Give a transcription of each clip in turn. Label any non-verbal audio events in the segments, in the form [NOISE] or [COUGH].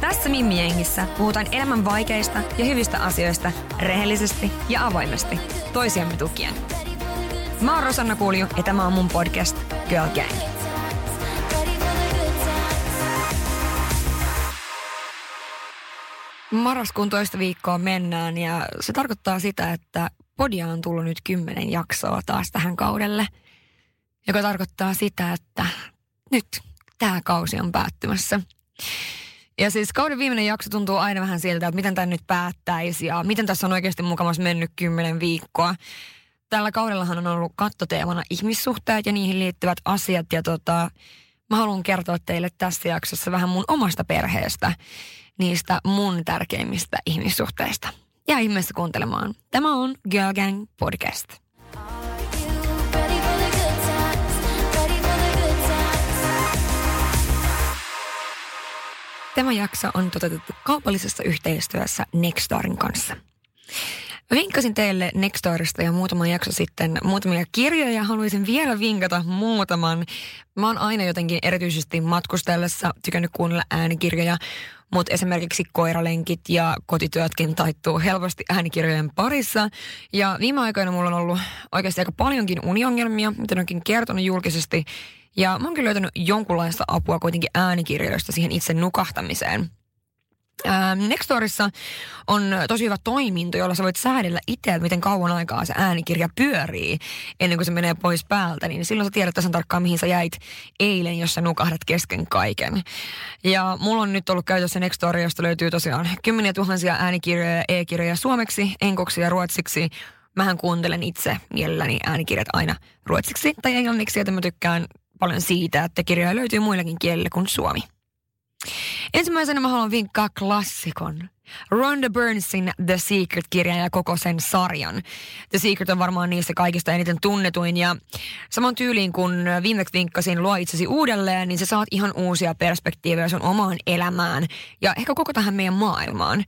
Tässä mimmijengissä puhutaan elämän vaikeista ja hyvistä asioista rehellisesti ja avoimesti, toisiamme tukien. Mä oon Rosanna Kulju ja tämä on mun podcast Girl Gang. Marraskuun toista viikkoa mennään ja se tarkoittaa sitä, että podia on tullut nyt kymmenen jaksoa taas tähän kaudelle. Joka tarkoittaa sitä, että nyt tämä kausi on päättymässä. Ja siis kauden viimeinen jakso tuntuu aina vähän siltä, että miten tämä nyt päättäisi ja miten tässä on oikeasti mukavasti mennyt kymmenen viikkoa. Tällä kaudellahan on ollut kattoteemana ihmissuhteet ja niihin liittyvät asiat ja tota, mä haluan kertoa teille tässä jaksossa vähän mun omasta perheestä, niistä mun tärkeimmistä ihmissuhteista. Ja ihmeessä kuuntelemaan. Tämä on Girl Gang Podcast. Tämä jakso on toteutettu kaupallisessa yhteistyössä Nextarin kanssa. Mä vinkkasin teille Nextorista jo muutama jakso sitten muutamia kirjoja ja haluaisin vielä vinkata muutaman. Mä oon aina jotenkin erityisesti matkustellessa tykännyt kuunnella äänikirjoja, mutta esimerkiksi koiralenkit ja kotityötkin taittuu helposti äänikirjojen parissa. Ja viime aikoina mulla on ollut oikeasti aika paljonkin uniongelmia, mitä onkin kertonut julkisesti. Ja mä oon kyllä löytänyt jonkunlaista apua kuitenkin äänikirjoista siihen itse nukahtamiseen. Nextorissa on tosi hyvä toiminto, jolla sä voit säädellä itse, miten kauan aikaa se äänikirja pyörii ennen kuin se menee pois päältä. Niin silloin sä tiedät tasan tarkkaan, mihin sä jäit eilen, jos sä nukahdat kesken kaiken. Ja mulla on nyt ollut käytössä Nextori, josta löytyy tosiaan kymmeniä tuhansia äänikirjoja ja e-kirjoja suomeksi, enkoksi ja ruotsiksi. Mähän kuuntelen itse mielelläni äänikirjat aina ruotsiksi tai englanniksi, joten mä tykkään paljon siitä, että kirjoja löytyy muillakin kielillä kuin suomi. Ensimmäisenä mä haluan vinkkaa klassikon. Rhonda Burnsin The Secret-kirjan ja koko sen sarjan. The Secret on varmaan niistä kaikista eniten tunnetuin ja saman tyyliin kun viimeksi vinkkasin Luo itsesi uudelleen, niin sä saat ihan uusia perspektiivejä sun omaan elämään ja ehkä koko tähän meidän maailmaan.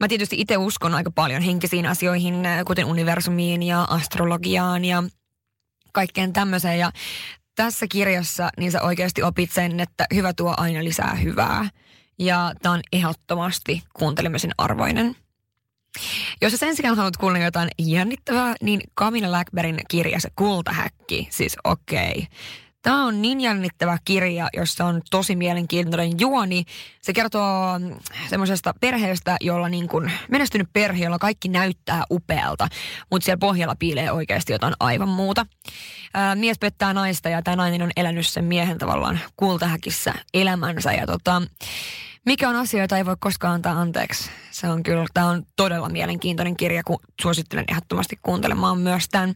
Mä tietysti itse uskon aika paljon henkisiin asioihin, kuten universumiin ja astrologiaan ja kaikkeen tämmöiseen. Ja tässä kirjassa niin sä oikeasti opit sen, että hyvä tuo aina lisää hyvää. Ja tämä on ehdottomasti kuuntelemisen arvoinen. Jos sä sen sijaan haluat kuulla jotain jännittävää, niin Camilla Lackbergin kirja se Kultahäkki, siis okei. Okay. Tämä on niin jännittävä kirja, jossa on tosi mielenkiintoinen juoni. Se kertoo semmoisesta perheestä, jolla niin kuin menestynyt perhe, jolla kaikki näyttää upealta, mutta siellä pohjalla piilee oikeasti jotain aivan muuta. Ää, mies pettää naista ja tämä nainen on elänyt sen miehen tavallaan kultahäkissä elämänsä ja tota, mikä on asia, jota ei voi koskaan antaa anteeksi. Se on kyllä, tämä on todella mielenkiintoinen kirja, kun suosittelen ehdottomasti kuuntelemaan myös tämän.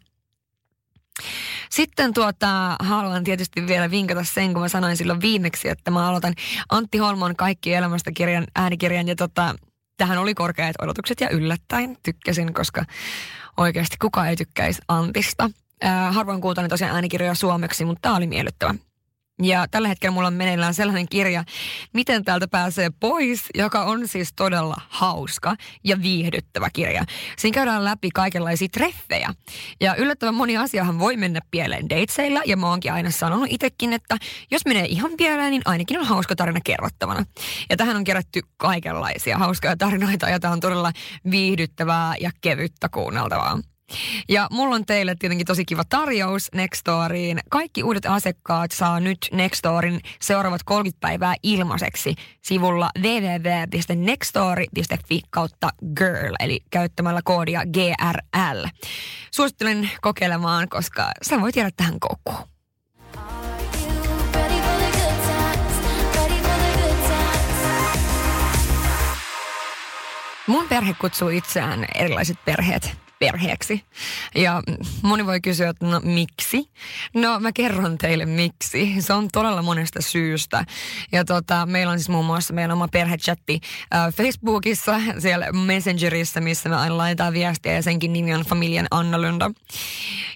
Sitten tuota, haluan tietysti vielä vinkata sen, kun mä sanoin silloin viimeksi, että mä aloitan Antti Holmon Kaikki elämästä kirjan, äänikirjan ja tota, tähän oli korkeat odotukset ja yllättäen tykkäsin, koska oikeasti kuka ei tykkäisi Antista. Äh, harvoin kuultaan tosiaan äänikirjoja suomeksi, mutta tämä oli miellyttävä. Ja tällä hetkellä mulla on meneillään sellainen kirja, Miten täältä pääsee pois, joka on siis todella hauska ja viihdyttävä kirja. Siinä käydään läpi kaikenlaisia treffejä. Ja yllättävän moni asiahan voi mennä pieleen dateseilla, ja mä oonkin aina sanonut itsekin, että jos menee ihan pieleen, niin ainakin on hauska tarina kerrottavana. Ja tähän on kerätty kaikenlaisia hauskoja tarinoita, ja tämä on todella viihdyttävää ja kevyttä kuunneltavaa. Ja mulla on teille tietenkin tosi kiva tarjous Nextoriin. Kaikki uudet asiakkaat saa nyt Nextorin seuraavat 30 päivää ilmaiseksi sivulla www.nextori.fi kautta girl, eli käyttämällä koodia GRL. Suosittelen kokeilemaan, koska sä voit jäädä tähän koukkuun. Mun perhe kutsuu itseään erilaiset perheet perheeksi. Ja moni voi kysyä, että no miksi? No mä kerron teille miksi. Se on todella monesta syystä. Ja tota, meillä on siis muun muassa meidän oma perhechatti äh, Facebookissa, siellä Messengerissa, missä me aina laitetaan viestiä ja senkin nimi on Familien Anna Lunda.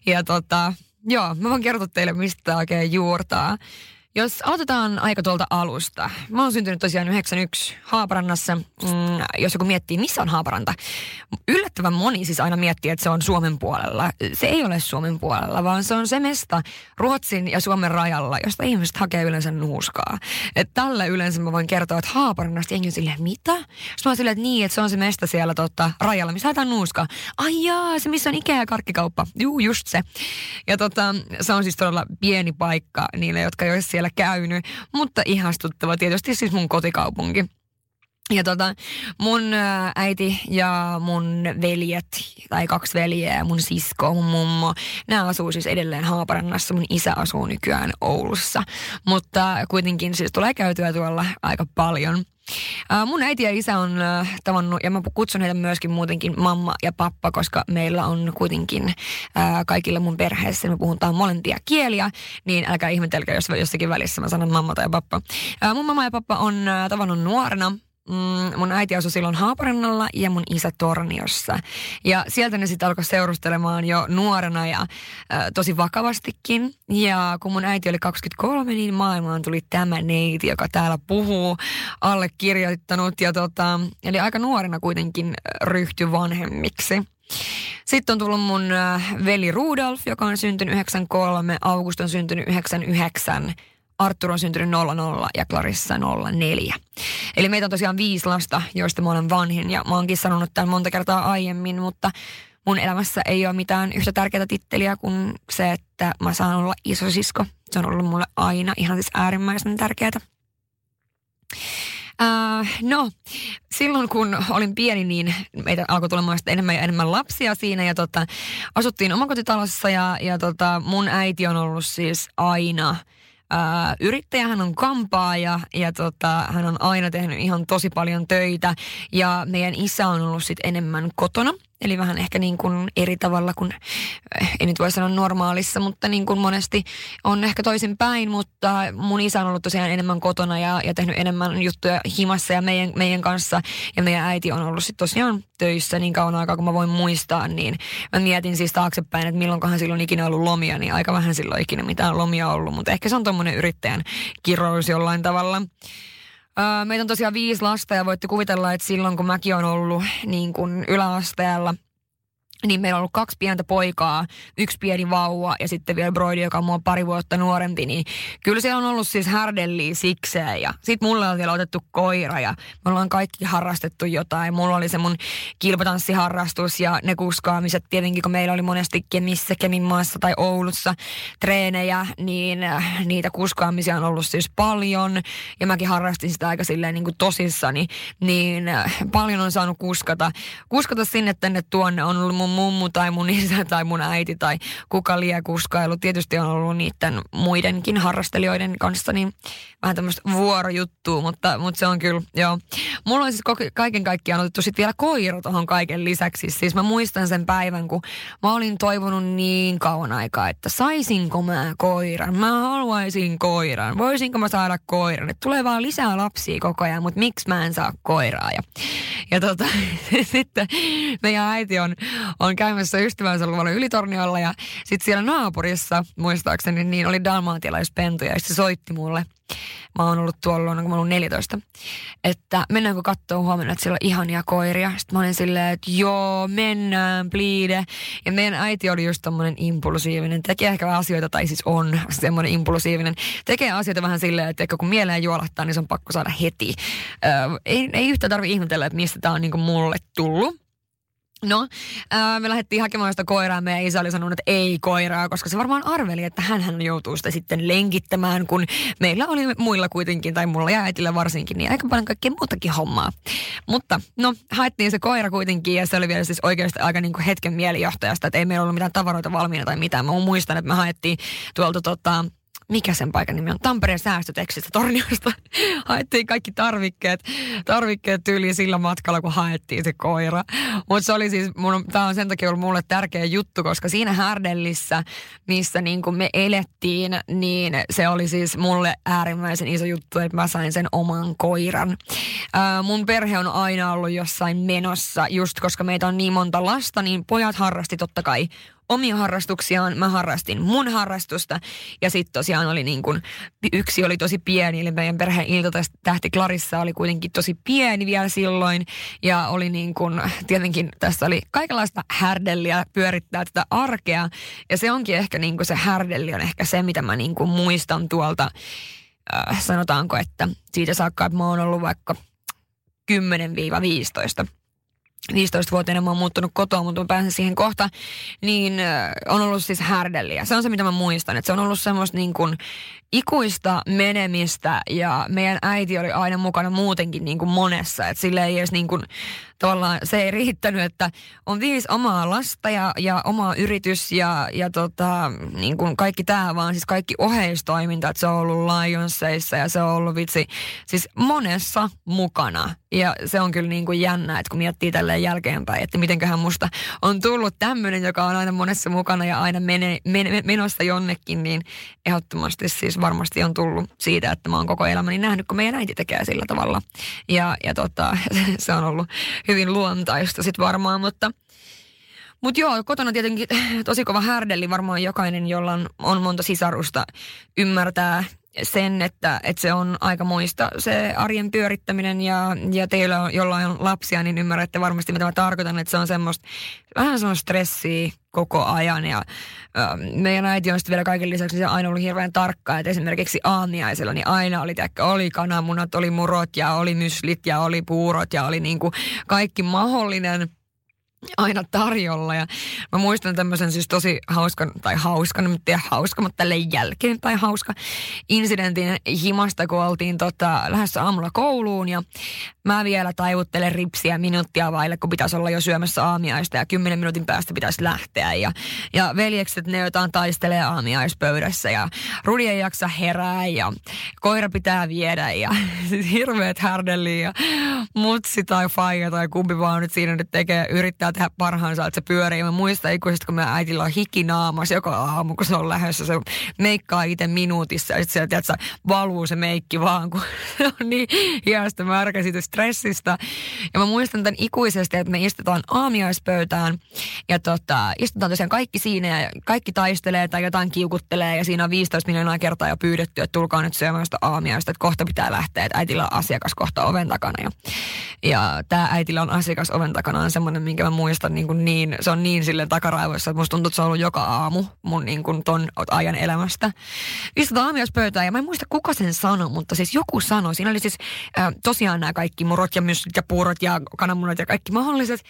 Ja tota, joo, mä voin kertoa teille, mistä tämä oikein juurtaa. Jos aloitetaan aika tuolta alusta. Mä oon syntynyt tosiaan 91 Haaparannassa. Mm, jos joku miettii, missä on Haaparanta. Yllättävän moni siis aina miettii, että se on Suomen puolella. Se ei ole Suomen puolella, vaan se on se mesta Ruotsin ja Suomen rajalla, josta ihmiset hakee yleensä nuuskaa. Et tällä yleensä mä voin kertoa, että Haaparannasta jengi on silleen, mitä? Sitten mä oon silleen, että niin, että se on se mesta siellä tota, rajalla, missä haetaan nuuskaa. Ai jaa, se missä on Ikea ja karkkikauppa. Juu, just se. Ja tota, se on siis todella pieni paikka niille, jotka ei siellä käynyt, mutta ihastuttava tietysti siis mun kotikaupunki. Ja tota, mun äiti ja mun veljet, tai kaksi veljeä mun sisko, mun mummo, nämä asuu siis edelleen Haaparannassa. Mun isä asuu nykyään Oulussa. Mutta kuitenkin siis tulee käytyä tuolla aika paljon. Äh, mun äiti ja isä on äh, tavannut, ja mä kutsun heitä myöskin muutenkin mamma ja pappa, koska meillä on kuitenkin äh, kaikilla mun perheessä, me puhutaan molempia kieliä, niin älkää ihmetelkää, jos jossakin välissä mä sanon mamma tai pappa. Mun mamma ja pappa on tavannut nuorena, Mm, mun äiti asui silloin Haaparannalla ja mun isä Torniossa. Ja sieltä ne sitten alkoi seurustelemaan jo nuorena ja äh, tosi vakavastikin. Ja kun mun äiti oli 23, niin maailmaan tuli tämä neiti, joka täällä puhuu, allekirjoittanut. Ja tota, eli aika nuorena kuitenkin ryhtyi vanhemmiksi. Sitten on tullut mun veli Rudolf, joka on syntynyt 93, August on syntynyt 99 Artur on syntynyt 00 ja Clarissa 04. Eli meitä on tosiaan viisi lasta, joista mä olen vanhin ja mä oonkin sanonut tämän monta kertaa aiemmin, mutta mun elämässä ei ole mitään yhtä tärkeää titteliä kuin se, että mä saan olla isosisko. Se on ollut mulle aina ihan siis äärimmäisen tärkeää. Uh, no, silloin kun olin pieni, niin meitä alkoi tulemaan enemmän ja enemmän lapsia siinä ja tota, asuttiin omakotitalossa ja, ja tota, mun äiti on ollut siis aina – Ää, yrittäjä, hän on kampaaja ja tota, hän on aina tehnyt ihan tosi paljon töitä. Ja meidän isä on ollut sitten enemmän kotona Eli vähän ehkä niin kuin eri tavalla kuin, eh, ei nyt voi sanoa normaalissa, mutta niin kuin monesti on ehkä toisin päin, mutta mun isä on ollut tosiaan enemmän kotona ja, ja tehnyt enemmän juttuja himassa ja meidän, meidän kanssa. Ja meidän äiti on ollut sitten tosiaan töissä niin kauan aikaa, kun mä voin muistaa, niin mä mietin siis taaksepäin, että milloinkohan silloin ikinä ollut lomia, niin aika vähän silloin ikinä mitään lomia ollut, mutta ehkä se on tuommoinen yrittäjän kirous jollain tavalla. Meitä on tosiaan viisi lasta ja voitte kuvitella, että silloin kun mäkin on ollut niin kuin yläasteella – niin meillä on ollut kaksi pientä poikaa, yksi pieni vauva ja sitten vielä Broidi, joka on mua pari vuotta nuorempi, niin kyllä siellä on ollut siis härdelliä sikseen ja sitten mulle on vielä otettu koira ja me ollaan kaikki harrastettu jotain. Mulla oli se mun kilpatanssiharrastus ja ne kuskaamiset tietenkin, kun meillä oli monesti Kemissä, Kemin maassa tai Oulussa treenejä, niin äh, niitä kuskaamisia on ollut siis paljon ja mäkin harrastin sitä aika silleen niin kuin tosissani, niin äh, paljon on saanut kuskata. Kuskata sinne tänne tuonne on ollut mun mummu tai mun isä tai mun äiti tai kuka liian kuskailu. Tietysti on ollut niiden muidenkin harrastelijoiden kanssa niin vähän tämmöistä vuorojuttua, mutta, mutta se on kyllä, joo. Mulla on siis kaiken kaikkiaan otettu sitten vielä koira tuohon kaiken lisäksi. Siis mä muistan sen päivän, kun mä olin toivonut niin kauan aikaa, että saisinko mä koiran. Mä haluaisin koiran. Voisinko mä saada koiran? Et tulee vaan lisää lapsia koko ajan, mutta miksi mä en saa koiraa? Ja, ja tota, [LAUGHS] sitten meidän äiti on, on käymässä ystävänsä luvalla Ylitorniolla ja sitten siellä naapurissa, muistaakseni, niin oli dalmaatialaispentuja ja se soitti mulle. Mä oon ollut tuolla kun mä oon 14. Että mennäänkö katsoa huomenna, että siellä on ihania koiria. Sitten mä olin silleen, että joo, mennään, pliide. Ja meidän äiti oli just tommonen impulsiivinen. Tekee ehkä asioita, tai siis on semmoinen impulsiivinen. Tekee asioita vähän silleen, että kun mieleen juolahtaa, niin se on pakko saada heti. Öö, ei, ei yhtä tarvi ihmetellä, että mistä tää on niinku mulle tullut. No, ää, me lähdettiin hakemaan sitä koiraa. Meidän isä oli sanonut, että ei koiraa, koska se varmaan arveli, että hän joutuu sitä sitten lenkittämään, kun meillä oli muilla kuitenkin, tai mulla ja äitillä varsinkin, niin aika paljon kaikkea muutakin hommaa. Mutta no, haettiin se koira kuitenkin, ja se oli vielä siis oikeasti aika niin kuin hetken mielijohtajasta, että ei meillä ollut mitään tavaroita valmiina tai mitään. Mä muistan, että me haettiin tuolta tota, mikä sen paikan nimi on, Tampereen säästötekstistä Torniosta. [LAUGHS] haettiin kaikki tarvikkeet, tarvikkeet tyyliin sillä matkalla, kun haettiin se koira. Mutta se oli siis, tämä on sen takia ollut mulle tärkeä juttu, koska siinä härdellissä, missä niin kuin me elettiin, niin se oli siis mulle äärimmäisen iso juttu, että mä sain sen oman koiran. Ää, mun perhe on aina ollut jossain menossa, just koska meitä on niin monta lasta, niin pojat harrasti totta kai omia harrastuksiaan, mä harrastin mun harrastusta. Ja sitten tosiaan oli niin kuin, yksi oli tosi pieni, eli meidän perheen iltatähti Clarissa oli kuitenkin tosi pieni vielä silloin. Ja oli niin kuin, tietenkin tässä oli kaikenlaista härdelliä pyörittää tätä arkea. Ja se onkin ehkä niin se härdelli on ehkä se, mitä mä niin muistan tuolta, äh, sanotaanko, että siitä saakka, että mä oon ollut vaikka 10-15 15-vuotiaana mä oon muuttunut kotoa, mutta mä pääsen siihen kohta, niin on ollut siis härdelliä. Se on se, mitä mä muistan, että se on ollut semmoista niin kuin ikuista menemistä ja meidän äiti oli aina mukana muutenkin niin kuin monessa, että sille ei edes niin kuin, tavallaan se ei riittänyt, että on viisi omaa lasta ja, ja oma yritys ja, ja tota, niin kuin kaikki tämä, vaan siis kaikki oheistoiminta, että se on ollut Lionsseissa ja se on ollut vitsi, siis monessa mukana. Ja se on kyllä niin kuin jännä, että kun miettii tälleen jälkeenpäin, että mitenköhän musta on tullut tämmöinen, joka on aina monessa mukana ja aina mene, mene, menossa jonnekin, niin ehdottomasti siis varmasti on tullut siitä, että mä oon koko elämäni nähnyt, kun meidän äiti tekee sillä tavalla. Ja, ja tota, [LAUGHS] se on ollut hyvin luontaista sitten varmaan, mutta mutta joo, kotona tietenkin [LAUGHS] tosi kova härdelli varmaan jokainen, jolla on, on monta sisarusta, ymmärtää sen, että, että se on aika muista. Se arjen pyörittäminen ja, ja teillä, jolla on lapsia, niin ymmärrätte varmasti, mitä mä tarkoitan, että se on semmoista, vähän semmoista stressiä koko ajan. Ja äh, meidän äiti on sitten vielä kaiken lisäksi se aina ollut hirveän tarkka, että esimerkiksi aamiaisella niin aina oli, tiedäkö, oli kananmunat, oli murot ja oli myslit ja oli puurot ja oli niinku kaikki mahdollinen – aina tarjolla. Ja mä muistan tämmöisen siis tosi hauskan, tai hauskan, en tiedä hauska, mutta tälle jälkeen tai hauska incidentin himasta, kun oltiin tota, lähdössä aamulla kouluun. Ja mä vielä taivuttelen ripsiä minuuttia vaille, kun pitäisi olla jo syömässä aamiaista. Ja kymmenen minuutin päästä pitäisi lähteä. Ja, ja veljekset ne jotain taistelee aamiaispöydässä. Ja Rudi ei jaksa herää. Ja koira pitää viedä. Ja [LAUGHS] hirveät härdelliä ja mutsi tai faija tai kumpi vaan nyt siinä nyt tekee, yrittää tehdä parhaansa, että se pyörii. Mä muistan ikuisesti, kun meidän äitillä on hikinaamas joka aamu, kun se on lähdössä. Se meikkaa itse minuutissa ja sitten sieltä valuu se meikki vaan, kun [LAUGHS] se on niin hiasta märkä siitä stressistä. Ja mä muistan tämän ikuisesti, että me istutaan aamiaispöytään ja tota, istutaan tosiaan kaikki siinä ja kaikki taistelee tai jotain kiukuttelee ja siinä on 15 miljoonaa kertaa jo pyydetty, että tulkaa nyt syömään sitä aamiaista, että kohta pitää lähteä, että äitillä on asiakas kohta oven takana. Ja, ja tämä äitillä on asiakas oven takana on semmoinen, minkä mä muistan niin, kuin niin se on niin sille takaraivoissa, että musta tuntuu, että se on ollut joka aamu mun niin kuin ton ajan elämästä. Istutaan aamiaispöytään ja mä en muista kuka sen sanoi, mutta siis joku sanoi. Siinä oli siis äh, tosiaan nämä kaikki murot ja myslit ja puurot ja kananmunat ja kaikki mahdolliset.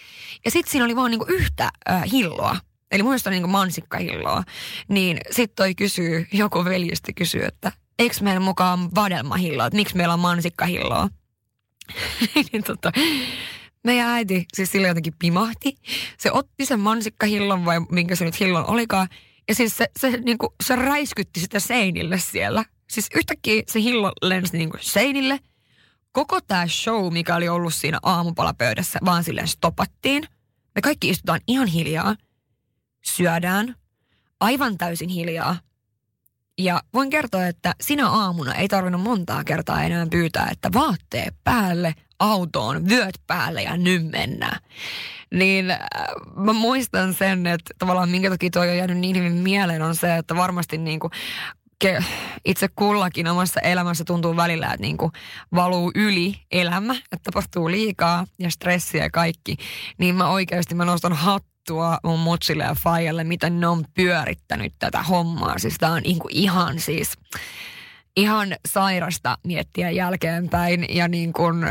Ja sitten siinä oli vaan niin kuin yhtä äh, hilloa. Eli muista niin mansikkahilloa. Niin sitten toi kysyy, joku veljestä kysyy, että eikö meillä mukaan vadelmahilloa, että miksi meillä on mansikkahilloa. [LAUGHS] niin tota, meidän äiti siis sillä jotenkin pimahti. Se otti sen mansikkahillon vai minkä se nyt hillon olikaan. Ja siis se, se, niin kuin, se räiskytti sitä seinille siellä. Siis yhtäkkiä se hillo lensi niin kuin seinille. Koko tämä show, mikä oli ollut siinä aamupalapöydässä, vaan silleen stopattiin. Me kaikki istutaan ihan hiljaa. Syödään. Aivan täysin hiljaa. Ja voin kertoa, että sinä aamuna ei tarvinnut montaa kertaa enää pyytää, että vaatteet päälle, autoon, vyöt päälle ja nyt mennään. Niin äh, mä muistan sen, että tavallaan minkä takia toi on jäänyt niin hyvin mieleen on se, että varmasti niin kuin itse kullakin omassa elämässä tuntuu välillä, että niin kuin valuu yli elämä, että tapahtuu liikaa ja stressiä ja kaikki. Niin mä oikeasti mä nostan hattua mun mutsille ja faijalle, miten ne on pyörittänyt tätä hommaa. Siis tää on niin kuin ihan siis ihan sairasta miettiä jälkeenpäin ja niin kuin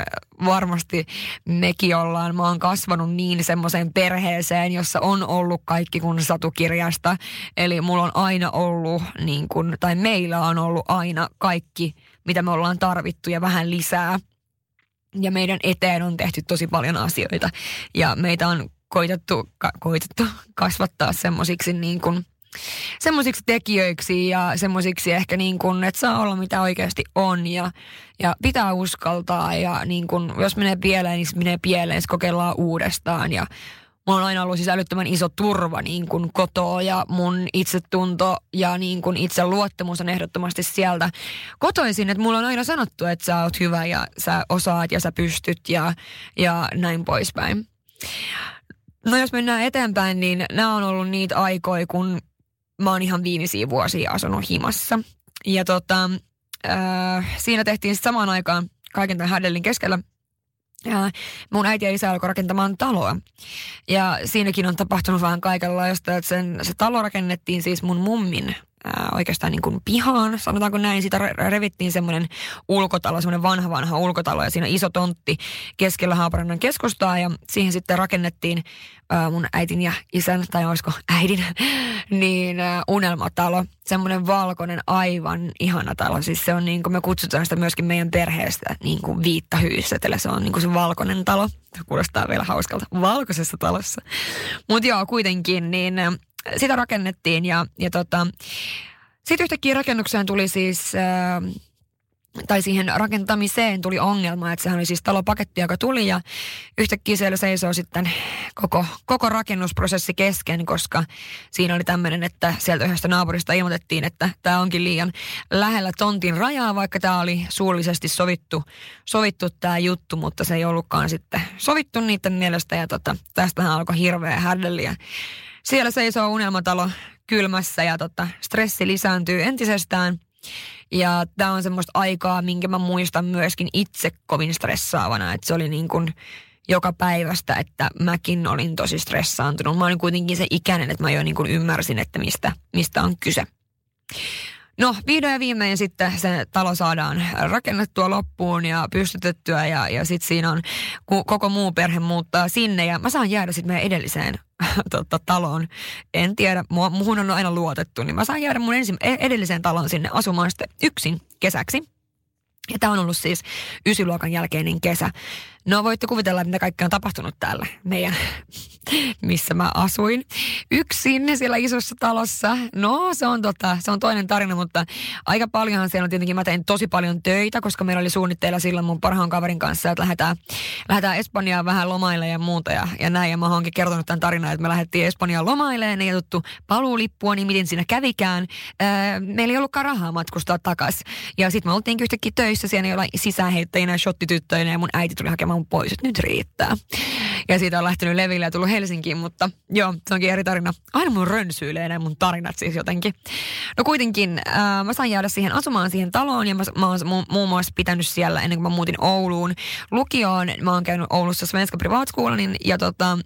varmasti mekin ollaan, mä oon kasvanut niin semmoiseen perheeseen, jossa on ollut kaikki kun satukirjasta. Eli mulla on aina ollut niin kuin, tai meillä on ollut aina kaikki, mitä me ollaan tarvittu ja vähän lisää. Ja meidän eteen on tehty tosi paljon asioita ja meitä on koitettu, ka, koitettu kasvattaa semmoisiksi niin kuin – semmoisiksi tekijöiksi ja semmoisiksi ehkä niin kuin, että saa olla mitä oikeasti on ja, ja pitää uskaltaa ja niin kuin, jos menee pieleen, niin menee pieleen, se kokeillaan uudestaan ja mulla on aina ollut siis älyttömän iso turva niin kuin kotoa ja mun itsetunto ja niin kuin itse luottamus on ehdottomasti sieltä kotoisin. Että mulla on aina sanottu, että sä oot hyvä ja sä osaat ja sä pystyt ja, ja näin poispäin. No jos mennään eteenpäin, niin nämä on ollut niitä aikoja, kun mä oon ihan viimeisiä vuosia asunut himassa. Ja tota, äh, siinä tehtiin samaan aikaan kaiken tämän hädellin keskellä ja mun äiti ja isä alkoi rakentamaan taloa. Ja siinäkin on tapahtunut vähän kaikenlaista, että sen, se talo rakennettiin siis mun mummin ää, oikeastaan niin kuin pihaan, sanotaanko näin. Sitä revittiin semmoinen ulkotalo, semmoinen vanha vanha ulkotalo ja siinä iso tontti keskellä Haaparannan keskustaa ja siihen sitten rakennettiin ää, mun äitin ja isän, tai olisiko äidin, [LAUGHS] niin ää, unelmatalo. Semmoinen valkoinen aivan ihana talo. Siis se on niin kuin me kutsutaan sitä myöskin meidän perheestä niin kuin viittahyysetellä. Se on niin kuin se valkoinen talo. Kuulostaa vielä hauskalta. Valkoisessa talossa. Mutta joo, kuitenkin, niin sitä rakennettiin ja, ja tota, sitten yhtäkkiä rakennukseen tuli siis, ää, tai siihen rakentamiseen tuli ongelma, että sehän oli siis talopaketti, joka tuli ja yhtäkkiä siellä seisoo sitten koko, koko rakennusprosessi kesken, koska siinä oli tämmöinen, että sieltä yhdestä naapurista ilmoitettiin, että tämä onkin liian lähellä tontin rajaa, vaikka tämä oli suullisesti sovittu, sovittu tämä juttu, mutta se ei ollutkaan sitten sovittu niiden mielestä ja tota, tästähän alkoi hirveä härdeliä siellä seisoo unelmatalo kylmässä ja tota, stressi lisääntyy entisestään. Ja tämä on semmoista aikaa, minkä mä muistan myöskin itse kovin stressaavana. Että se oli niin kuin joka päivästä, että mäkin olin tosi stressaantunut. Mä olin kuitenkin se ikäinen, että mä jo niin kuin ymmärsin, että mistä, mistä on kyse. No vihdoin ja viimein sitten se talo saadaan rakennettua loppuun ja pystytettyä ja, ja sitten siinä on koko muu perhe muuttaa sinne ja mä saan jäädä sitten meidän edelliseen [LAUGHS] totta, taloon. En tiedä, mua, muhun on aina luotettu, niin mä saan jäädä mun ensin, e-, edelliseen taloon sinne asumaan sitten yksin kesäksi. Ja tämä on ollut siis ysiluokan jälkeinen kesä. No voitte kuvitella, mitä kaikkea on tapahtunut täällä meidän, [LAUGHS] missä mä asuin. Yksin siellä isossa talossa. No se on, tota, se on toinen tarina, mutta aika paljonhan siellä on tietenkin, mä tein tosi paljon töitä, koska meillä oli suunnitteilla silloin mun parhaan kaverin kanssa, että lähdetään, lähdetään Espanjaan vähän lomaille ja muuta ja, ja näin. Ja mä oonkin kertonut tämän tarinan, että me lähdettiin Espanjaan lomaileen ja tuttu paluulippua, niin miten siinä kävikään. Öö, meillä ei ollutkaan rahaa matkustaa takaisin. Ja sitten me oltiin yhtäkkiä töissä siellä jollain sisäänheittäjinä shottityttöinä ja mun äiti tuli hakemaan mun pois, että nyt riittää. Ja siitä on lähtenyt leville ja tullut Helsinkiin, mutta joo, se onkin eri tarina. Aina mun rönsyilee nämä mun tarinat siis jotenkin. No kuitenkin äh, mä sain jäädä siihen asumaan siihen taloon ja mä, mä oon mu- muun muassa pitänyt siellä ennen kuin mä muutin Ouluun lukioon. Mä oon käynyt Oulussa Svenska Privatskoolanin ja tota,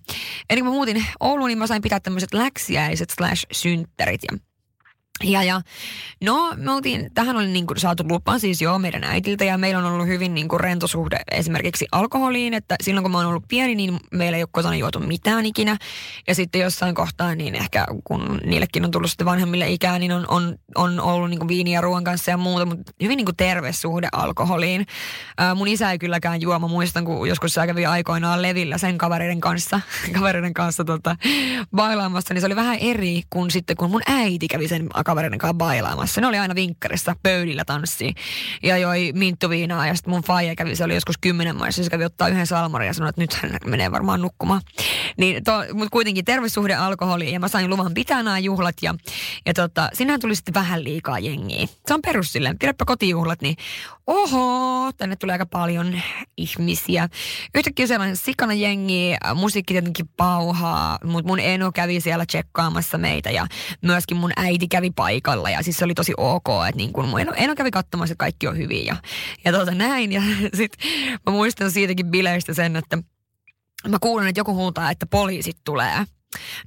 ennen kuin mä muutin Ouluun, niin mä sain pitää tämmöiset läksiäiset slash synttärit ja ja, ja no me oltiin, tähän oli niin kuin saatu lupa siis joo meidän äitiltä ja meillä on ollut hyvin niin kuin rentosuhde esimerkiksi alkoholiin, että silloin kun mä oon ollut pieni, niin meillä ei ole kotona juotu mitään ikinä. Ja sitten jossain kohtaa, niin ehkä kun niillekin on tullut sitten vanhemmille ikää, niin on, on, on ollut niin kuin viiniä ruoan kanssa ja muuta, mutta hyvin niin kuin terve suhde alkoholiin. Ää, mun isä ei kylläkään juo, mä muistan kun joskus sä kävi aikoinaan levillä sen kavereiden kanssa, [LAUGHS] kavereiden kanssa tota, bailaamassa, niin se oli vähän eri kuin sitten kun mun äiti kävi sen kavereiden kanssa bailaamassa. Ne oli aina vinkkarissa pöydillä tanssiin ja joi minttuviinaa ja sitten mun faija kävi, se oli joskus kymmenen maissa, se kävi ottaa yhden salmarin ja sanoi, että nyt hän menee varmaan nukkumaan. Niin to, mutta kuitenkin terveyssuhde alkoholi ja mä sain luvan pitää nämä juhlat ja, ja tota, sinähän tuli sitten vähän liikaa jengiä. Se on perus silleen, pidäpä kotijuhlat, niin oho, tänne tulee aika paljon ihmisiä. Yhtäkkiä sellainen sikana jengi, musiikki tietenkin pauhaa, mutta mun eno kävi siellä tsekkaamassa meitä ja myöskin mun äiti kävi paikalla ja siis se oli tosi ok, että niin kun mun eno, eno kävi katsomassa, että kaikki on hyvin ja, ja tota näin. Ja [LAUGHS] sit mä muistan siitäkin bileistä sen, että mä kuulen, että joku huutaa, että poliisit tulee.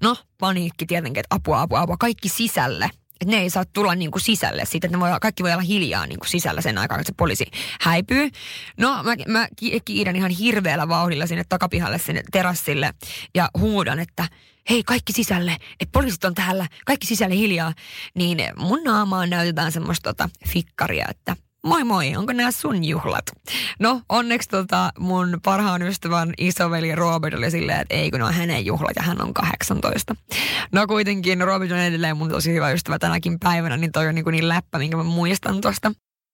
No, paniikki tietenkin, että apua, apua, apua, kaikki sisälle että ne ei saa tulla niin kuin sisälle siitä, että ne voi, kaikki voi olla hiljaa niin kuin sisällä sen aikaa, että se poliisi häipyy. No mä, mä kiidän ihan hirveällä vauhdilla sinne takapihalle sinne terassille ja huudan, että hei kaikki sisälle, että poliisit on täällä, kaikki sisälle hiljaa. Niin mun naamaan näytetään semmoista tota, fikkaria, että moi moi, onko nämä sun juhlat? No onneksi tota mun parhaan ystävän isoveli Robert oli silleen, että ei kun ne on hänen juhlat ja hän on 18. No kuitenkin Robert on edelleen mun tosi hyvä ystävä tänäkin päivänä, niin toi on niin, kuin niin läppä, minkä mä muistan tosta.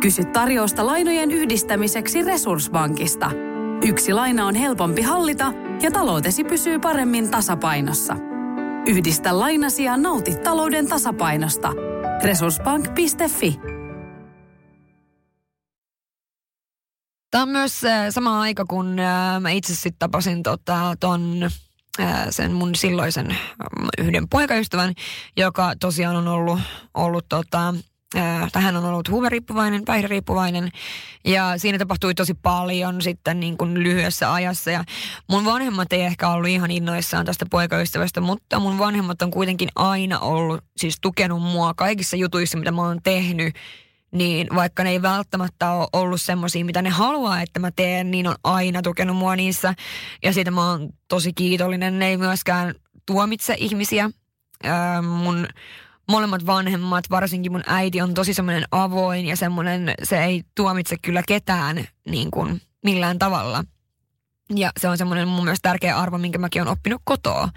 Kysy tarjousta lainojen yhdistämiseksi Resurssbankista. Yksi laina on helpompi hallita ja taloutesi pysyy paremmin tasapainossa. Yhdistä lainasi ja nauti talouden tasapainosta. Resurssbank.fi Tämä on myös äh, sama aika, kun äh, mä itse sitten tapasin tota, ton äh, sen mun silloisen yhden poikaystävän, joka tosiaan on ollut, ollut tota, tai hän on ollut huumeriippuvainen, päihderiippuvainen ja siinä tapahtui tosi paljon sitten niin kuin lyhyessä ajassa ja mun vanhemmat ei ehkä ollut ihan innoissaan tästä poikaystävästä, mutta mun vanhemmat on kuitenkin aina ollut, siis tukenut mua kaikissa jutuissa, mitä mä oon tehnyt niin vaikka ne ei välttämättä ole ollut semmoisia, mitä ne haluaa, että mä teen, niin on aina tukenut mua niissä. Ja siitä mä oon tosi kiitollinen. Ne ei myöskään tuomitse ihmisiä. Ää, mun molemmat vanhemmat, varsinkin mun äiti on tosi semmoinen avoin ja semmoinen, se ei tuomitse kyllä ketään niin kuin millään tavalla. Ja se on semmoinen mun mielestä tärkeä arvo, minkä mäkin olen oppinut kotoa.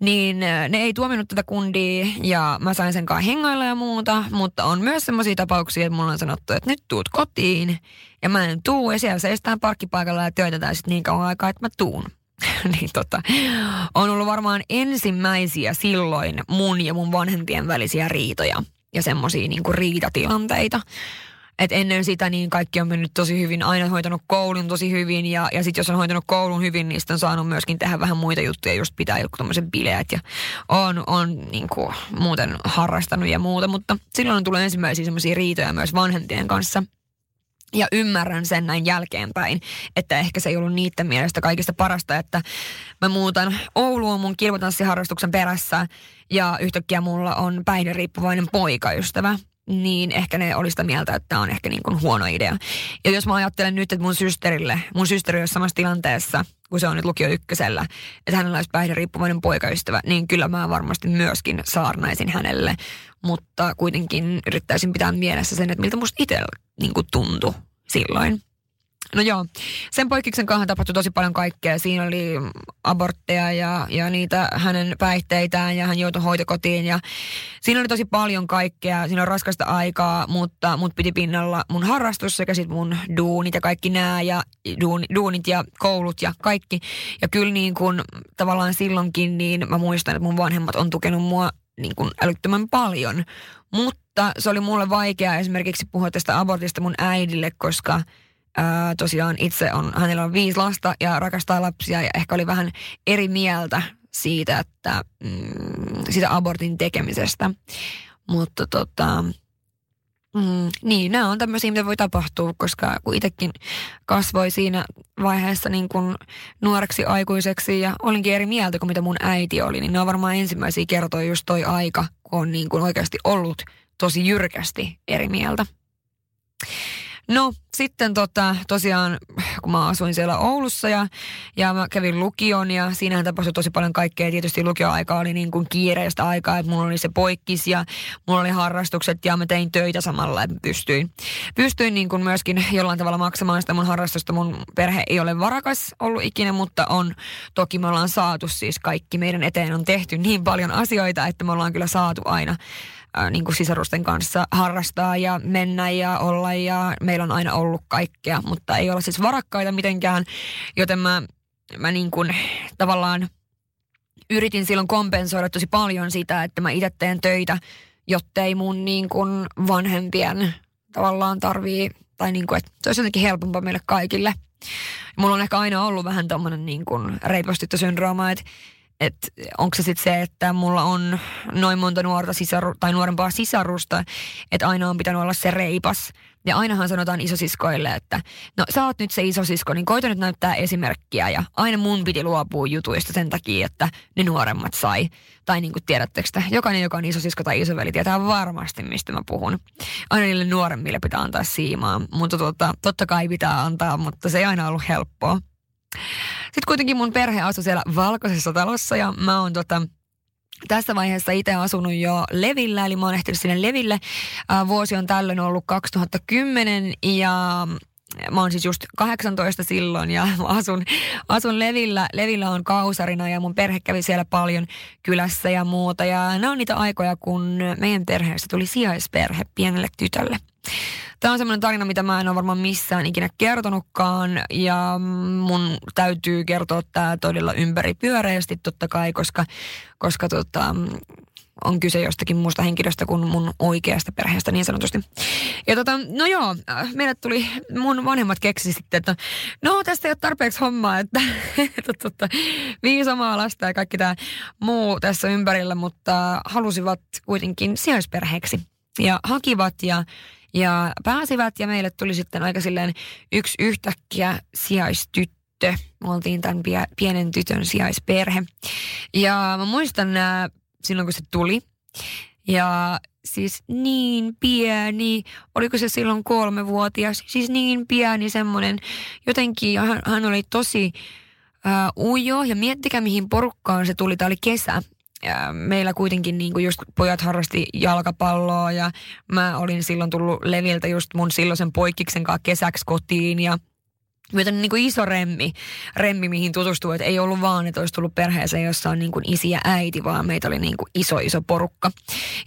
Niin ne ei tuominut tätä kundia ja mä sain sen kanssa hengailla ja muuta, mutta on myös semmoisia tapauksia, että mulla on sanottu, että nyt tuut kotiin ja mä en tuu ja siellä seistään parkkipaikalla ja työtetään sitten niin kauan aikaa, että mä tuun. [LAUGHS] niin tota, on ollut varmaan ensimmäisiä silloin mun ja mun vanhempien välisiä riitoja ja semmoisia niinku riitatilanteita. Et ennen sitä niin kaikki on mennyt tosi hyvin, aina hoitanut koulun tosi hyvin ja, ja sitten jos on hoitanut koulun hyvin, niin sitten on saanut myöskin tehdä vähän muita juttuja, just pitää joku tämmöisen bileet ja on, on niin kuin, muuten harrastanut ja muuta, mutta silloin on tullut ensimmäisiä semmoisia riitoja myös vanhempien kanssa – ja ymmärrän sen näin jälkeenpäin, että ehkä se ei ollut niiden mielestä kaikista parasta, että mä muutan Ouluun mun kilpatanssiharrastuksen perässä ja yhtäkkiä mulla on päihderiippuvainen poikaystävä niin ehkä ne oli sitä mieltä, että tämä on ehkä niin kuin huono idea. Ja jos mä ajattelen nyt, että mun systerille, mun systeri on samassa tilanteessa, kun se on nyt lukio ykkösellä, että hänellä olisi päihderiippuvainen poikaystävä, niin kyllä mä varmasti myöskin saarnaisin hänelle. Mutta kuitenkin yrittäisin pitää mielessä sen, että miltä musta itsellä niin tuntui silloin. No joo, sen poikiksen kanssa tapahtui tosi paljon kaikkea. Siinä oli abortteja ja, ja niitä hänen päihteitään ja hän joutui hoitokotiin. Ja siinä oli tosi paljon kaikkea. Siinä on raskasta aikaa, mutta mut piti pinnalla mun harrastus sekä sitten mun duunit ja kaikki nämä ja duun, duunit ja koulut ja kaikki. Ja kyllä niin kuin tavallaan silloinkin niin mä muistan, että mun vanhemmat on tukenut mua niin kuin älyttömän paljon. Mutta se oli mulle vaikea esimerkiksi puhua tästä abortista mun äidille, koska – Ää, tosiaan itse on, hänellä on viisi lasta ja rakastaa lapsia ja ehkä oli vähän eri mieltä siitä, että mm, siitä abortin tekemisestä. Mutta tota, mm, niin, nämä on tämmöisiä, mitä voi tapahtua, koska kun itsekin kasvoi siinä vaiheessa niin kuin nuoreksi aikuiseksi ja olinkin eri mieltä kuin mitä mun äiti oli, niin ne on varmaan ensimmäisiä kertoja just toi aika, kun on niin kuin oikeasti ollut tosi jyrkästi eri mieltä. No sitten tota, tosiaan, kun mä asuin siellä Oulussa ja, ja mä kävin lukion ja siinähän tapahtui tosi paljon kaikkea. Tietysti lukioaika oli niin kuin kiireistä aikaa, että mulla oli se poikkis ja mulla oli harrastukset ja mä tein töitä samalla, että pystyin, pystyin niin kuin myöskin jollain tavalla maksamaan sitä mun harrastusta. Mun perhe ei ole varakas ollut ikinä, mutta on, toki me ollaan saatu siis kaikki. Meidän eteen on tehty niin paljon asioita, että me ollaan kyllä saatu aina ää, niin kuin sisarusten kanssa harrastaa ja mennä ja olla ja meillä on aina ollut kaikkea, mutta ei olla siis varakkaita mitenkään, joten mä, mä niin kuin tavallaan yritin silloin kompensoida tosi paljon sitä, että mä itse teen töitä, jottei mun niin kuin vanhempien tavallaan tarvii, tai niin kuin, että se olisi jotenkin helpompaa meille kaikille. Mulla on ehkä aina ollut vähän tommonen niin kuin reipostyttösyndrooma, että että onko se sitten se, että mulla on noin monta nuorta sisaru, tai nuorempaa sisarusta, että aina on pitänyt olla se reipas. Ja ainahan sanotaan isosiskoille, että no sä oot nyt se isosisko, niin koita nyt näyttää esimerkkiä. Ja aina mun piti luopua jutuista sen takia, että ne nuoremmat sai. Tai niin kuin tiedättekö että jokainen, joka on isosisko tai isoveli, tietää varmasti, mistä mä puhun. Aina niille nuoremmille pitää antaa siimaa. Mutta tota, totta kai pitää antaa, mutta se ei aina ollut helppoa. Sitten kuitenkin mun perhe asui siellä valkoisessa talossa ja mä oon tota, tässä vaiheessa itse asunut jo Levillä, eli mä oon ehtinyt sinne Leville. vuosi on tällöin ollut 2010 ja mä oon siis just 18 silloin ja [LAUGHS] asun, asun Levillä. Levillä on kausarina ja mun perhe kävi siellä paljon kylässä ja muuta. Ja nämä on niitä aikoja, kun meidän perheestä tuli sijaisperhe pienelle tytölle. Tämä on semmoinen tarina, mitä mä en ole varmaan missään ikinä kertonutkaan ja mun täytyy kertoa tämä todella ympäripyöreästi totta kai, koska, koska tota, on kyse jostakin muusta henkilöstä kuin mun oikeasta perheestä niin sanotusti. Ja tota, no joo, meille tuli, mun vanhemmat keksi sitten, että no tästä ei ole tarpeeksi hommaa, että, että tota, viisi omaa lasta ja kaikki tämä muu tässä ympärillä, mutta halusivat kuitenkin sijaisperheeksi ja hakivat ja ja pääsivät ja meille tuli sitten aika silleen yksi yhtäkkiä sijaistyttö. Me oltiin tämän pienen tytön sijaisperhe. Ja mä muistan nää, silloin, kun se tuli. Ja siis niin pieni, oliko se silloin kolmevuotias, siis niin pieni semmoinen, jotenkin hän, hän oli tosi uh, ujo ja miettikää mihin porukkaan se tuli, tämä oli kesä meillä kuitenkin niin kuin just pojat harrasti jalkapalloa ja mä olin silloin tullut Leviltä just mun silloisen poikiksen kanssa kesäksi kotiin ja myöten niin kuin iso remmi, remmi, mihin tutustuu, että ei ollut vaan, että olisi tullut perheeseen, jossa on niin kuin isi ja äiti, vaan meitä oli niin kuin iso, iso porukka.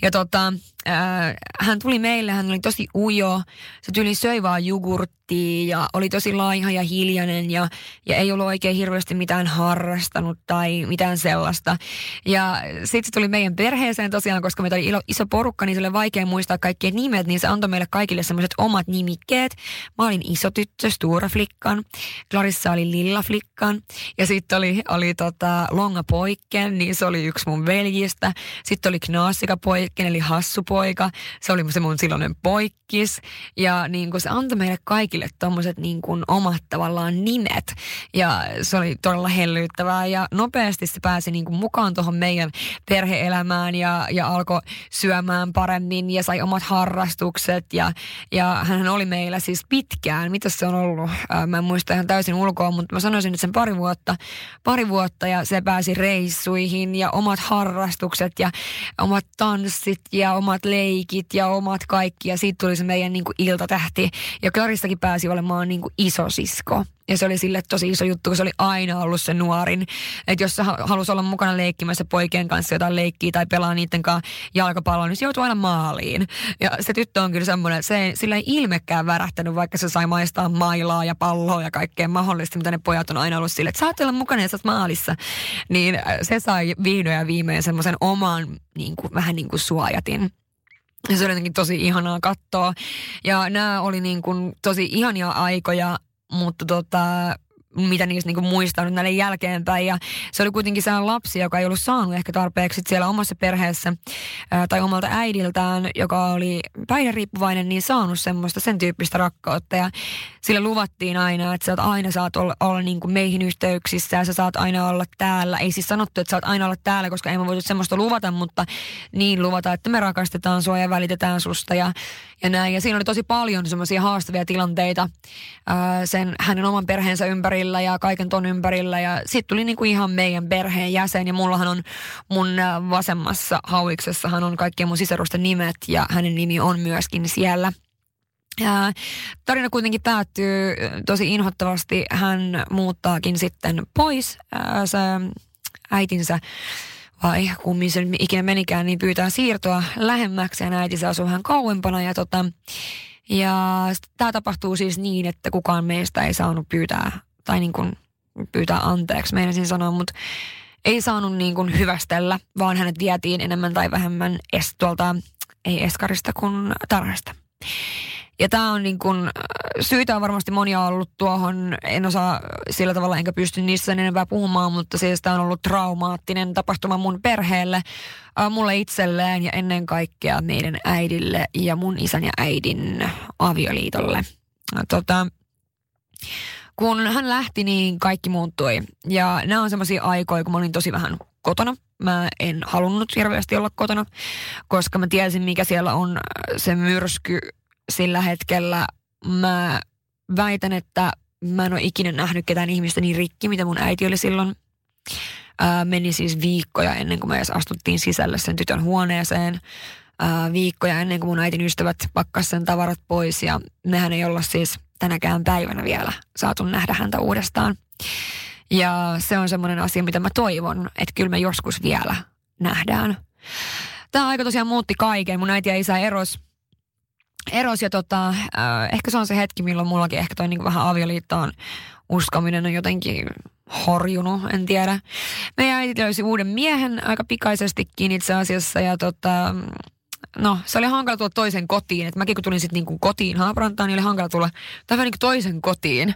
Ja tota, äh, hän tuli meille, hän oli tosi ujo, se tyyli söi vaan jogurttia ja oli tosi laiha ja hiljainen ja, ja ei ollut oikein hirveästi mitään harrastanut tai mitään sellaista. Ja sitten se tuli meidän perheeseen tosiaan, koska meitä oli iso porukka, niin se oli vaikea muistaa kaikkien nimet, niin se antoi meille kaikille semmoiset omat nimikkeet. Mä olin iso tyttö, Stura Flickan, Clarissa oli Lilla Flickan ja sitten oli, oli tota Longa Poikken, niin se oli yksi mun veljistä. Sitten oli Knaasika Poikken, eli Hassu poika, se oli se mun silloinen poikkis. Ja niin kuin se antoi meille kaikille tommoset niin kuin omat tavallaan nimet. Ja se oli todella hellyyttävää ja nopeasti se pääsi niin kuin mukaan tuohon meidän perheelämään ja, ja alkoi syömään paremmin ja sai omat harrastukset. Ja, ja hän oli meillä siis pitkään. Mitä se on ollut? Mä en muista ihan täysin ulkoa, mutta mä sanoisin, että sen pari vuotta, pari vuotta ja se pääsi reissuihin ja omat harrastukset ja omat tanssit ja omat omat leikit ja omat kaikki ja siitä tuli se meidän niin kuin iltatähti. Ja Clarissakin pääsi olemaan niin kuin isosisko. Ja se oli sille tosi iso juttu, kun se oli aina ollut se nuorin. Että jos halusi olla mukana leikkimässä poikien kanssa jotain leikkiä tai pelaa niiden kanssa jalkapalloa, niin se joutui aina maaliin. Ja se tyttö on kyllä semmoinen, että se ei, sillä ei ilmekään värähtänyt, vaikka se sai maistaa mailaa ja palloa ja kaikkea mahdollista, mitä ne pojat on aina ollut sille, että saat olla mukana ja sä maalissa. Niin äh, se sai vihdoin ja viimein semmoisen oman niin kuin, vähän niin kuin suojatin. Ja se oli jotenkin tosi ihanaa katsoa. Ja nämä oli niin kuin tosi ihania aikoja, mutta tota, mitä niistä niinku muistaa nyt näille jälkeenpäin. Ja se oli kuitenkin sellainen lapsi, joka ei ollut saanut ehkä tarpeeksi siellä omassa perheessä ää, tai omalta äidiltään, joka oli päihderiippuvainen, niin saanut semmoista sen tyyppistä rakkautta. Ja sille luvattiin aina, että sä aina saat olla, olla niin kuin meihin yhteyksissä ja sä saat aina olla täällä. Ei siis sanottu, että saat aina olla täällä, koska ei mä voitu semmoista luvata, mutta niin luvata, että me rakastetaan sua ja välitetään susta ja, ja näin. Ja siinä oli tosi paljon semmoisia haastavia tilanteita ää, sen hänen oman perheensä ympärillä ja kaiken ton ympärillä. Ja sitten tuli niin kuin ihan meidän perheen jäsen ja mullahan on mun vasemmassa hauiksessahan on kaikkien mun sisarusten nimet ja hänen nimi on myöskin siellä – ja tarina kuitenkin päättyy tosi inhottavasti. Hän muuttaakin sitten pois. Ää, se äitinsä vai kummin se ikinä menikään, niin pyytää siirtoa lähemmäksi ja äitinsä asuu vähän kauempana. Ja, tota, ja tämä tapahtuu siis niin, että kukaan meistä ei saanut pyytää tai niin kuin pyytää anteeksi, meinasin sanoa, mutta ei saanut niin kuin hyvästellä, vaan hänet vietiin enemmän tai vähemmän es, tuolta, ei eskarista kuin tarhasta. Ja tämä on niin kun, syytä on varmasti monia ollut tuohon, en osaa sillä tavalla enkä pysty niissä sen enempää puhumaan, mutta siis tämä on ollut traumaattinen tapahtuma mun perheelle, äh, mulle itselleen ja ennen kaikkea meidän äidille ja mun isän ja äidin avioliitolle. Tota, kun hän lähti, niin kaikki muuttui. Ja nämä on semmoisia aikoja, kun mä olin tosi vähän kotona. Mä en halunnut hirveästi olla kotona, koska mä tiesin, mikä siellä on se myrsky sillä hetkellä. Mä väitän, että mä en ole ikinä nähnyt ketään ihmistä niin rikki, mitä mun äiti oli silloin. Ää, meni siis viikkoja ennen kuin me edes astuttiin sisälle sen tytön huoneeseen. Ää, viikkoja ennen kuin mun äitin ystävät pakkas sen tavarat pois ja mehän ei olla siis tänäkään päivänä vielä saatu nähdä häntä uudestaan. Ja se on semmoinen asia, mitä mä toivon, että kyllä me joskus vielä nähdään. Tämä aika tosiaan muutti kaiken. Mun äiti ja isä eros. Eros ja tota, äh, ehkä se on se hetki, milloin mullakin ehkä toi niinku vähän avioliittoon uskominen on jotenkin horjunut, en tiedä. Meidän äiti löysi uuden miehen aika pikaisestikin itse asiassa ja tota, no se oli hankala tulla toisen kotiin. Et mäkin kun tulin sitten niinku kotiin Haaprantaan, niin oli hankala tulla tähän niinku toisen kotiin.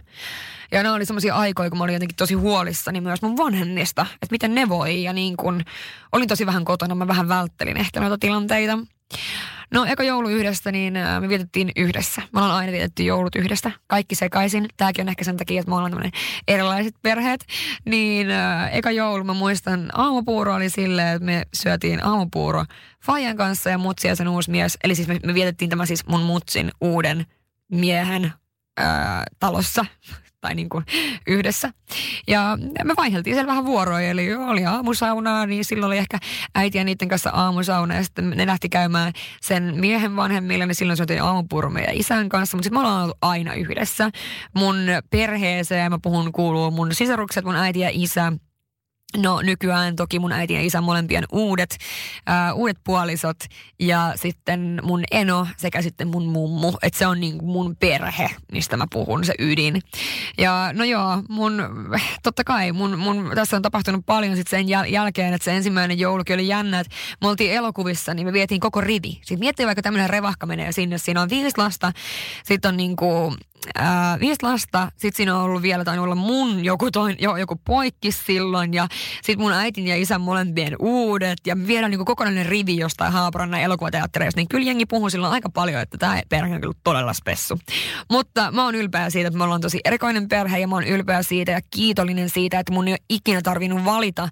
Ja ne oli semmoisia aikoja, kun mä olin jotenkin tosi huolissani myös mun vanhemmista, että miten ne voi. Ja niin kun olin tosi vähän kotona, mä vähän välttelin ehkä noita tilanteita. No eka joulu yhdessä, niin me vietettiin yhdessä. Me ollaan aina vietetty joulut yhdessä. Kaikki sekaisin. Tämäkin on ehkä sen takia, että me ollaan erilaiset perheet. Niin eka joulu mä muistan, aamupuuro oli silleen, että me syötiin aamupuuro Fajan kanssa ja mutsi ja sen uusi mies. Eli siis me, me vietettiin tämä siis mun mutsin uuden miehen äh, talossa tai niin kuin yhdessä. Ja me vaiheltiin siellä vähän vuoroja, eli oli aamusaunaa, niin silloin oli ehkä äiti ja niiden kanssa aamusauna, ja sitten ne lähti käymään sen miehen vanhemmille, niin silloin syötiin aamupuuro meidän isän kanssa, mutta sitten me ollaan ollut aina yhdessä. Mun perheeseen, mä puhun, kuuluu mun sisarukset, mun äiti ja isä, No nykyään toki mun äiti ja isän molempien uudet, äh, uudet puolisot ja sitten mun eno sekä sitten mun mummu. Että se on niin mun perhe, mistä mä puhun, se ydin. Ja no joo, mun, totta kai mun, mun tässä on tapahtunut paljon sitten sen jäl- jälkeen, että se ensimmäinen joulukin oli jännä, että me oltiin elokuvissa, niin me vietiin koko rivi. Sitten miettii vaikka tämmöinen revahka menee sinne, siinä on viisi lasta, sitten on niinku äh, viisi lasta, sitten siinä on ollut vielä, tai olla mun joku, toin, jo, joku poikki silloin, ja sitten mun äitin ja isän molempien uudet, ja vielä niin kokonainen rivi jostain Haaparannan elokuvateattereista, niin kyllä jengi puhuu silloin aika paljon, että tämä perhe on kyllä todella spessu. Mutta mä oon ylpeä siitä, että me ollaan tosi erikoinen perhe, ja mä oon ylpeä siitä ja kiitollinen siitä, että mun ei ole ikinä tarvinnut valita,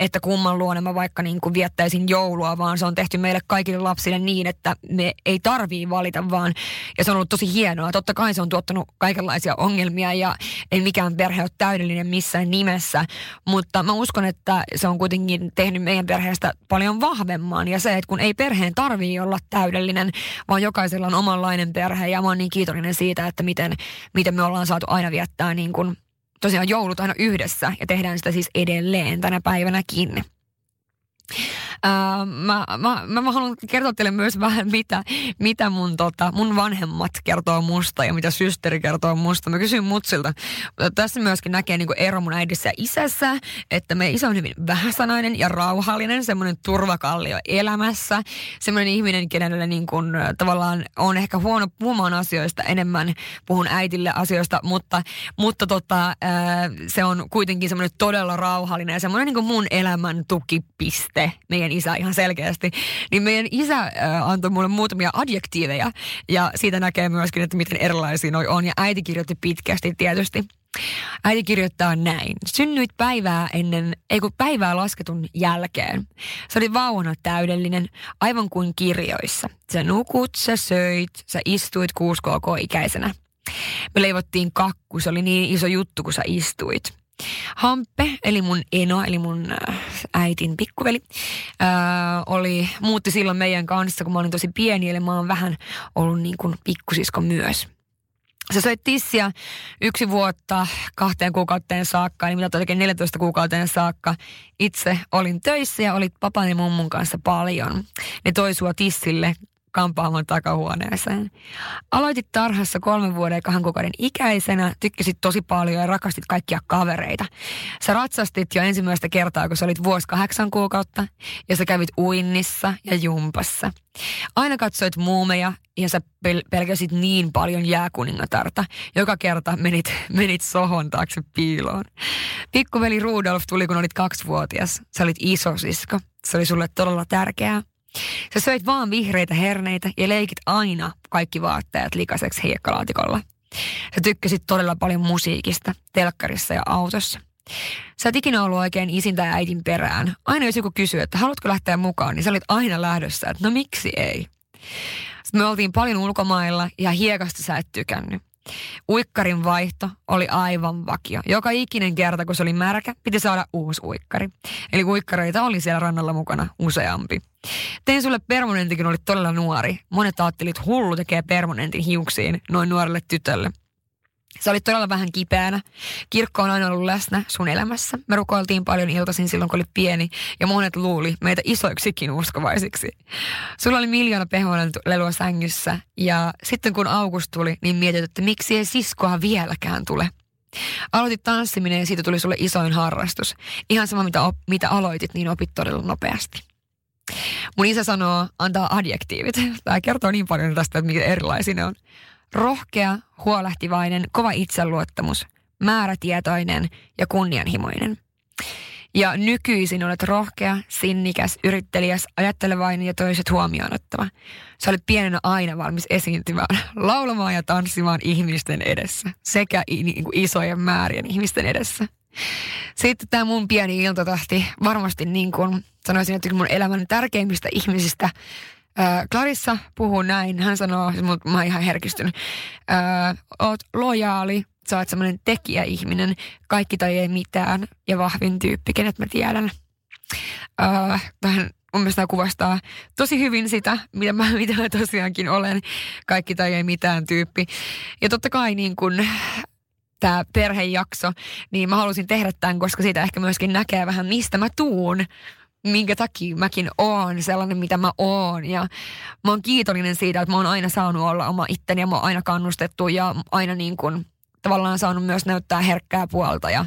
että kumman luona mä vaikka niin kuin viettäisin joulua, vaan se on tehty meille kaikille lapsille niin, että me ei tarvii valita, vaan, ja se on ollut tosi hienoa. Totta kai se on tuottanut tuottanut kaikenlaisia ongelmia ja ei mikään perhe ole täydellinen missään nimessä. Mutta mä uskon, että se on kuitenkin tehnyt meidän perheestä paljon vahvemman. Ja se, että kun ei perheen tarvii olla täydellinen, vaan jokaisella on omanlainen perhe. Ja mä oon niin kiitollinen siitä, että miten, miten me ollaan saatu aina viettää niin kuin tosiaan joulut aina yhdessä ja tehdään sitä siis edelleen tänä päivänäkin. Mä, mä, mä, haluan kertoa teille myös vähän, mitä, mitä mun, tota, mun vanhemmat kertoo musta ja mitä systeri kertoo musta. Mä kysyin mutsilta. Tässä myöskin näkee niin ero mun äidissä ja isässä, että me isä on hyvin vähäsanainen ja rauhallinen, semmoinen turvakallio elämässä. Semmoinen ihminen, kenelle niin kuin, tavallaan on ehkä huono puhumaan asioista enemmän, puhun äitille asioista, mutta, mutta tota, se on kuitenkin semmoinen todella rauhallinen ja semmoinen niin kuin mun elämän tukipiste meidän isä ihan selkeästi, niin meidän isä äh, antoi mulle muutamia adjektiiveja ja siitä näkee myöskin, että miten erilaisia noi on ja äiti kirjoitti pitkästi tietysti. Äiti kirjoittaa näin. Synnyit päivää ennen, ei kun päivää lasketun jälkeen. Se oli vauvana täydellinen, aivan kuin kirjoissa. Sä nukut, sä söit, sä istuit 6KK-ikäisenä. Me leivottiin kakku, se oli niin iso juttu, kun sä istuit. Hampe, eli mun eno, eli mun äh, äitin pikkuveli, ää, äh, oli, muutti silloin meidän kanssa, kun mä olin tosi pieni, eli mä oon vähän ollut niin kuin pikkusisko myös. Se söi tissiä yksi vuotta kahteen kuukauteen saakka, eli mitä oikein 14 kuukauteen saakka. Itse olin töissä ja olit papan ja mummun kanssa paljon. Ne toi sua tissille kampaamon takahuoneeseen. Aloitit tarhassa kolmen vuoden ja kahden kuukauden ikäisenä, tykkäsit tosi paljon ja rakastit kaikkia kavereita. Sä ratsastit jo ensimmäistä kertaa, kun sä olit vuosi kahdeksan kuukautta ja sä kävit uinnissa ja jumpassa. Aina katsoit muumeja ja sä pel- pelkäsit niin paljon jääkuningatarta. Joka kerta menit, [LAUGHS] menit sohon taakse piiloon. Pikkuveli Rudolf tuli, kun olit kaksivuotias. Sä olit isosisko. Se oli sulle todella tärkeää. Sä söit vaan vihreitä herneitä ja leikit aina kaikki vaatteet likaiseksi hiekkalaatikolla. Sä tykkäsit todella paljon musiikista, telkkarissa ja autossa. Sä et ikinä ollut oikein isin tai äitin perään. Aina jos joku kysyy, että haluatko lähteä mukaan, niin sä olit aina lähdössä, että no miksi ei. Sitten me oltiin paljon ulkomailla ja hiekasta sä et tykännyt. Uikkarin vaihto oli aivan vakio. Joka ikinen kerta, kun se oli märkä, piti saada uusi uikkari. Eli uikkareita oli siellä rannalla mukana useampi. Tein sulle permanentin, kun olit todella nuori. Monet ajattelit, hullu tekee permanentin hiuksiin noin nuorelle tytölle. Sä olit todella vähän kipeänä. Kirkko on aina ollut läsnä sun elämässä. Me rukoiltiin paljon iltaisin silloin, kun oli pieni, ja monet luuli meitä isoiksikin uskovaisiksi. Sulla oli miljoona lelua sängyssä, ja sitten kun August tuli, niin mietit, että miksi ei siskoa vieläkään tule. Aloitit tanssiminen ja siitä tuli sulle isoin harrastus. Ihan sama mitä, op, mitä aloitit, niin opit todella nopeasti. Mun isä sanoo, antaa adjektiivit. [LAUGHS] Tämä kertoo niin paljon tästä, että miten erilaisia ne on. Rohkea, huolehtivainen, kova itseluottamus, määrätietoinen ja kunnianhimoinen. Ja nykyisin olet rohkea, sinnikäs, yrittelijäs, ajattelevainen ja toiset huomioon ottava. Sä olet pienenä aina valmis esiintymään, [LAUGHS] laulamaan ja tanssimaan ihmisten edessä. Sekä niin kuin isojen määrien ihmisten edessä. Sitten tämä mun pieni iltatahti, varmasti niin kuin sanoisin, että mun elämän tärkeimmistä ihmisistä Clarissa puhuu näin, hän sanoo, mutta mä oon ihan herkistynyt. Oot lojaali, sä oot semmoinen tekijäihminen, kaikki tai ei mitään ja vahvin tyyppi, kenet mä tiedän. Äh, vähän mun mielestä kuvastaa tosi hyvin sitä, mitä mä, mitä mä tosiaankin olen, kaikki tai ei mitään tyyppi. Ja totta kai niin kun tämä perhejakso, niin mä halusin tehdä tämän, koska siitä ehkä myöskin näkee vähän, mistä mä tuun minkä takia mäkin oon sellainen, mitä mä oon. Ja mä oon kiitollinen siitä, että mä oon aina saanut olla oma itteni ja mä oon aina kannustettu ja aina niin kuin tavallaan saanut myös näyttää herkkää puolta. Ja,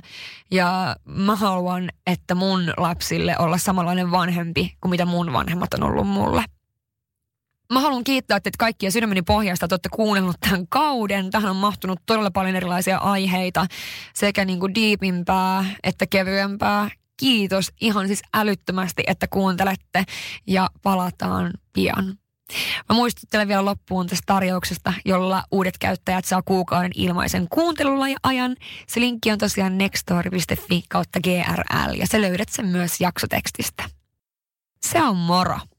ja mä haluan, että mun lapsille olla samanlainen vanhempi kuin mitä mun vanhemmat on ollut mulle. Mä haluan kiittää teitä kaikkia sydämeni pohjasta, että olette kuunnellut tämän kauden. Tähän on mahtunut todella paljon erilaisia aiheita, sekä niin kuin diipimpää että kevyempää kiitos ihan siis älyttömästi, että kuuntelette ja palataan pian. Mä muistuttelen vielä loppuun tästä tarjouksesta, jolla uudet käyttäjät saa kuukauden ilmaisen kuuntelulla ja ajan. Se linkki on tosiaan nextdoor.fi kautta GRL ja sä löydät sen myös jaksotekstistä. Se on moro!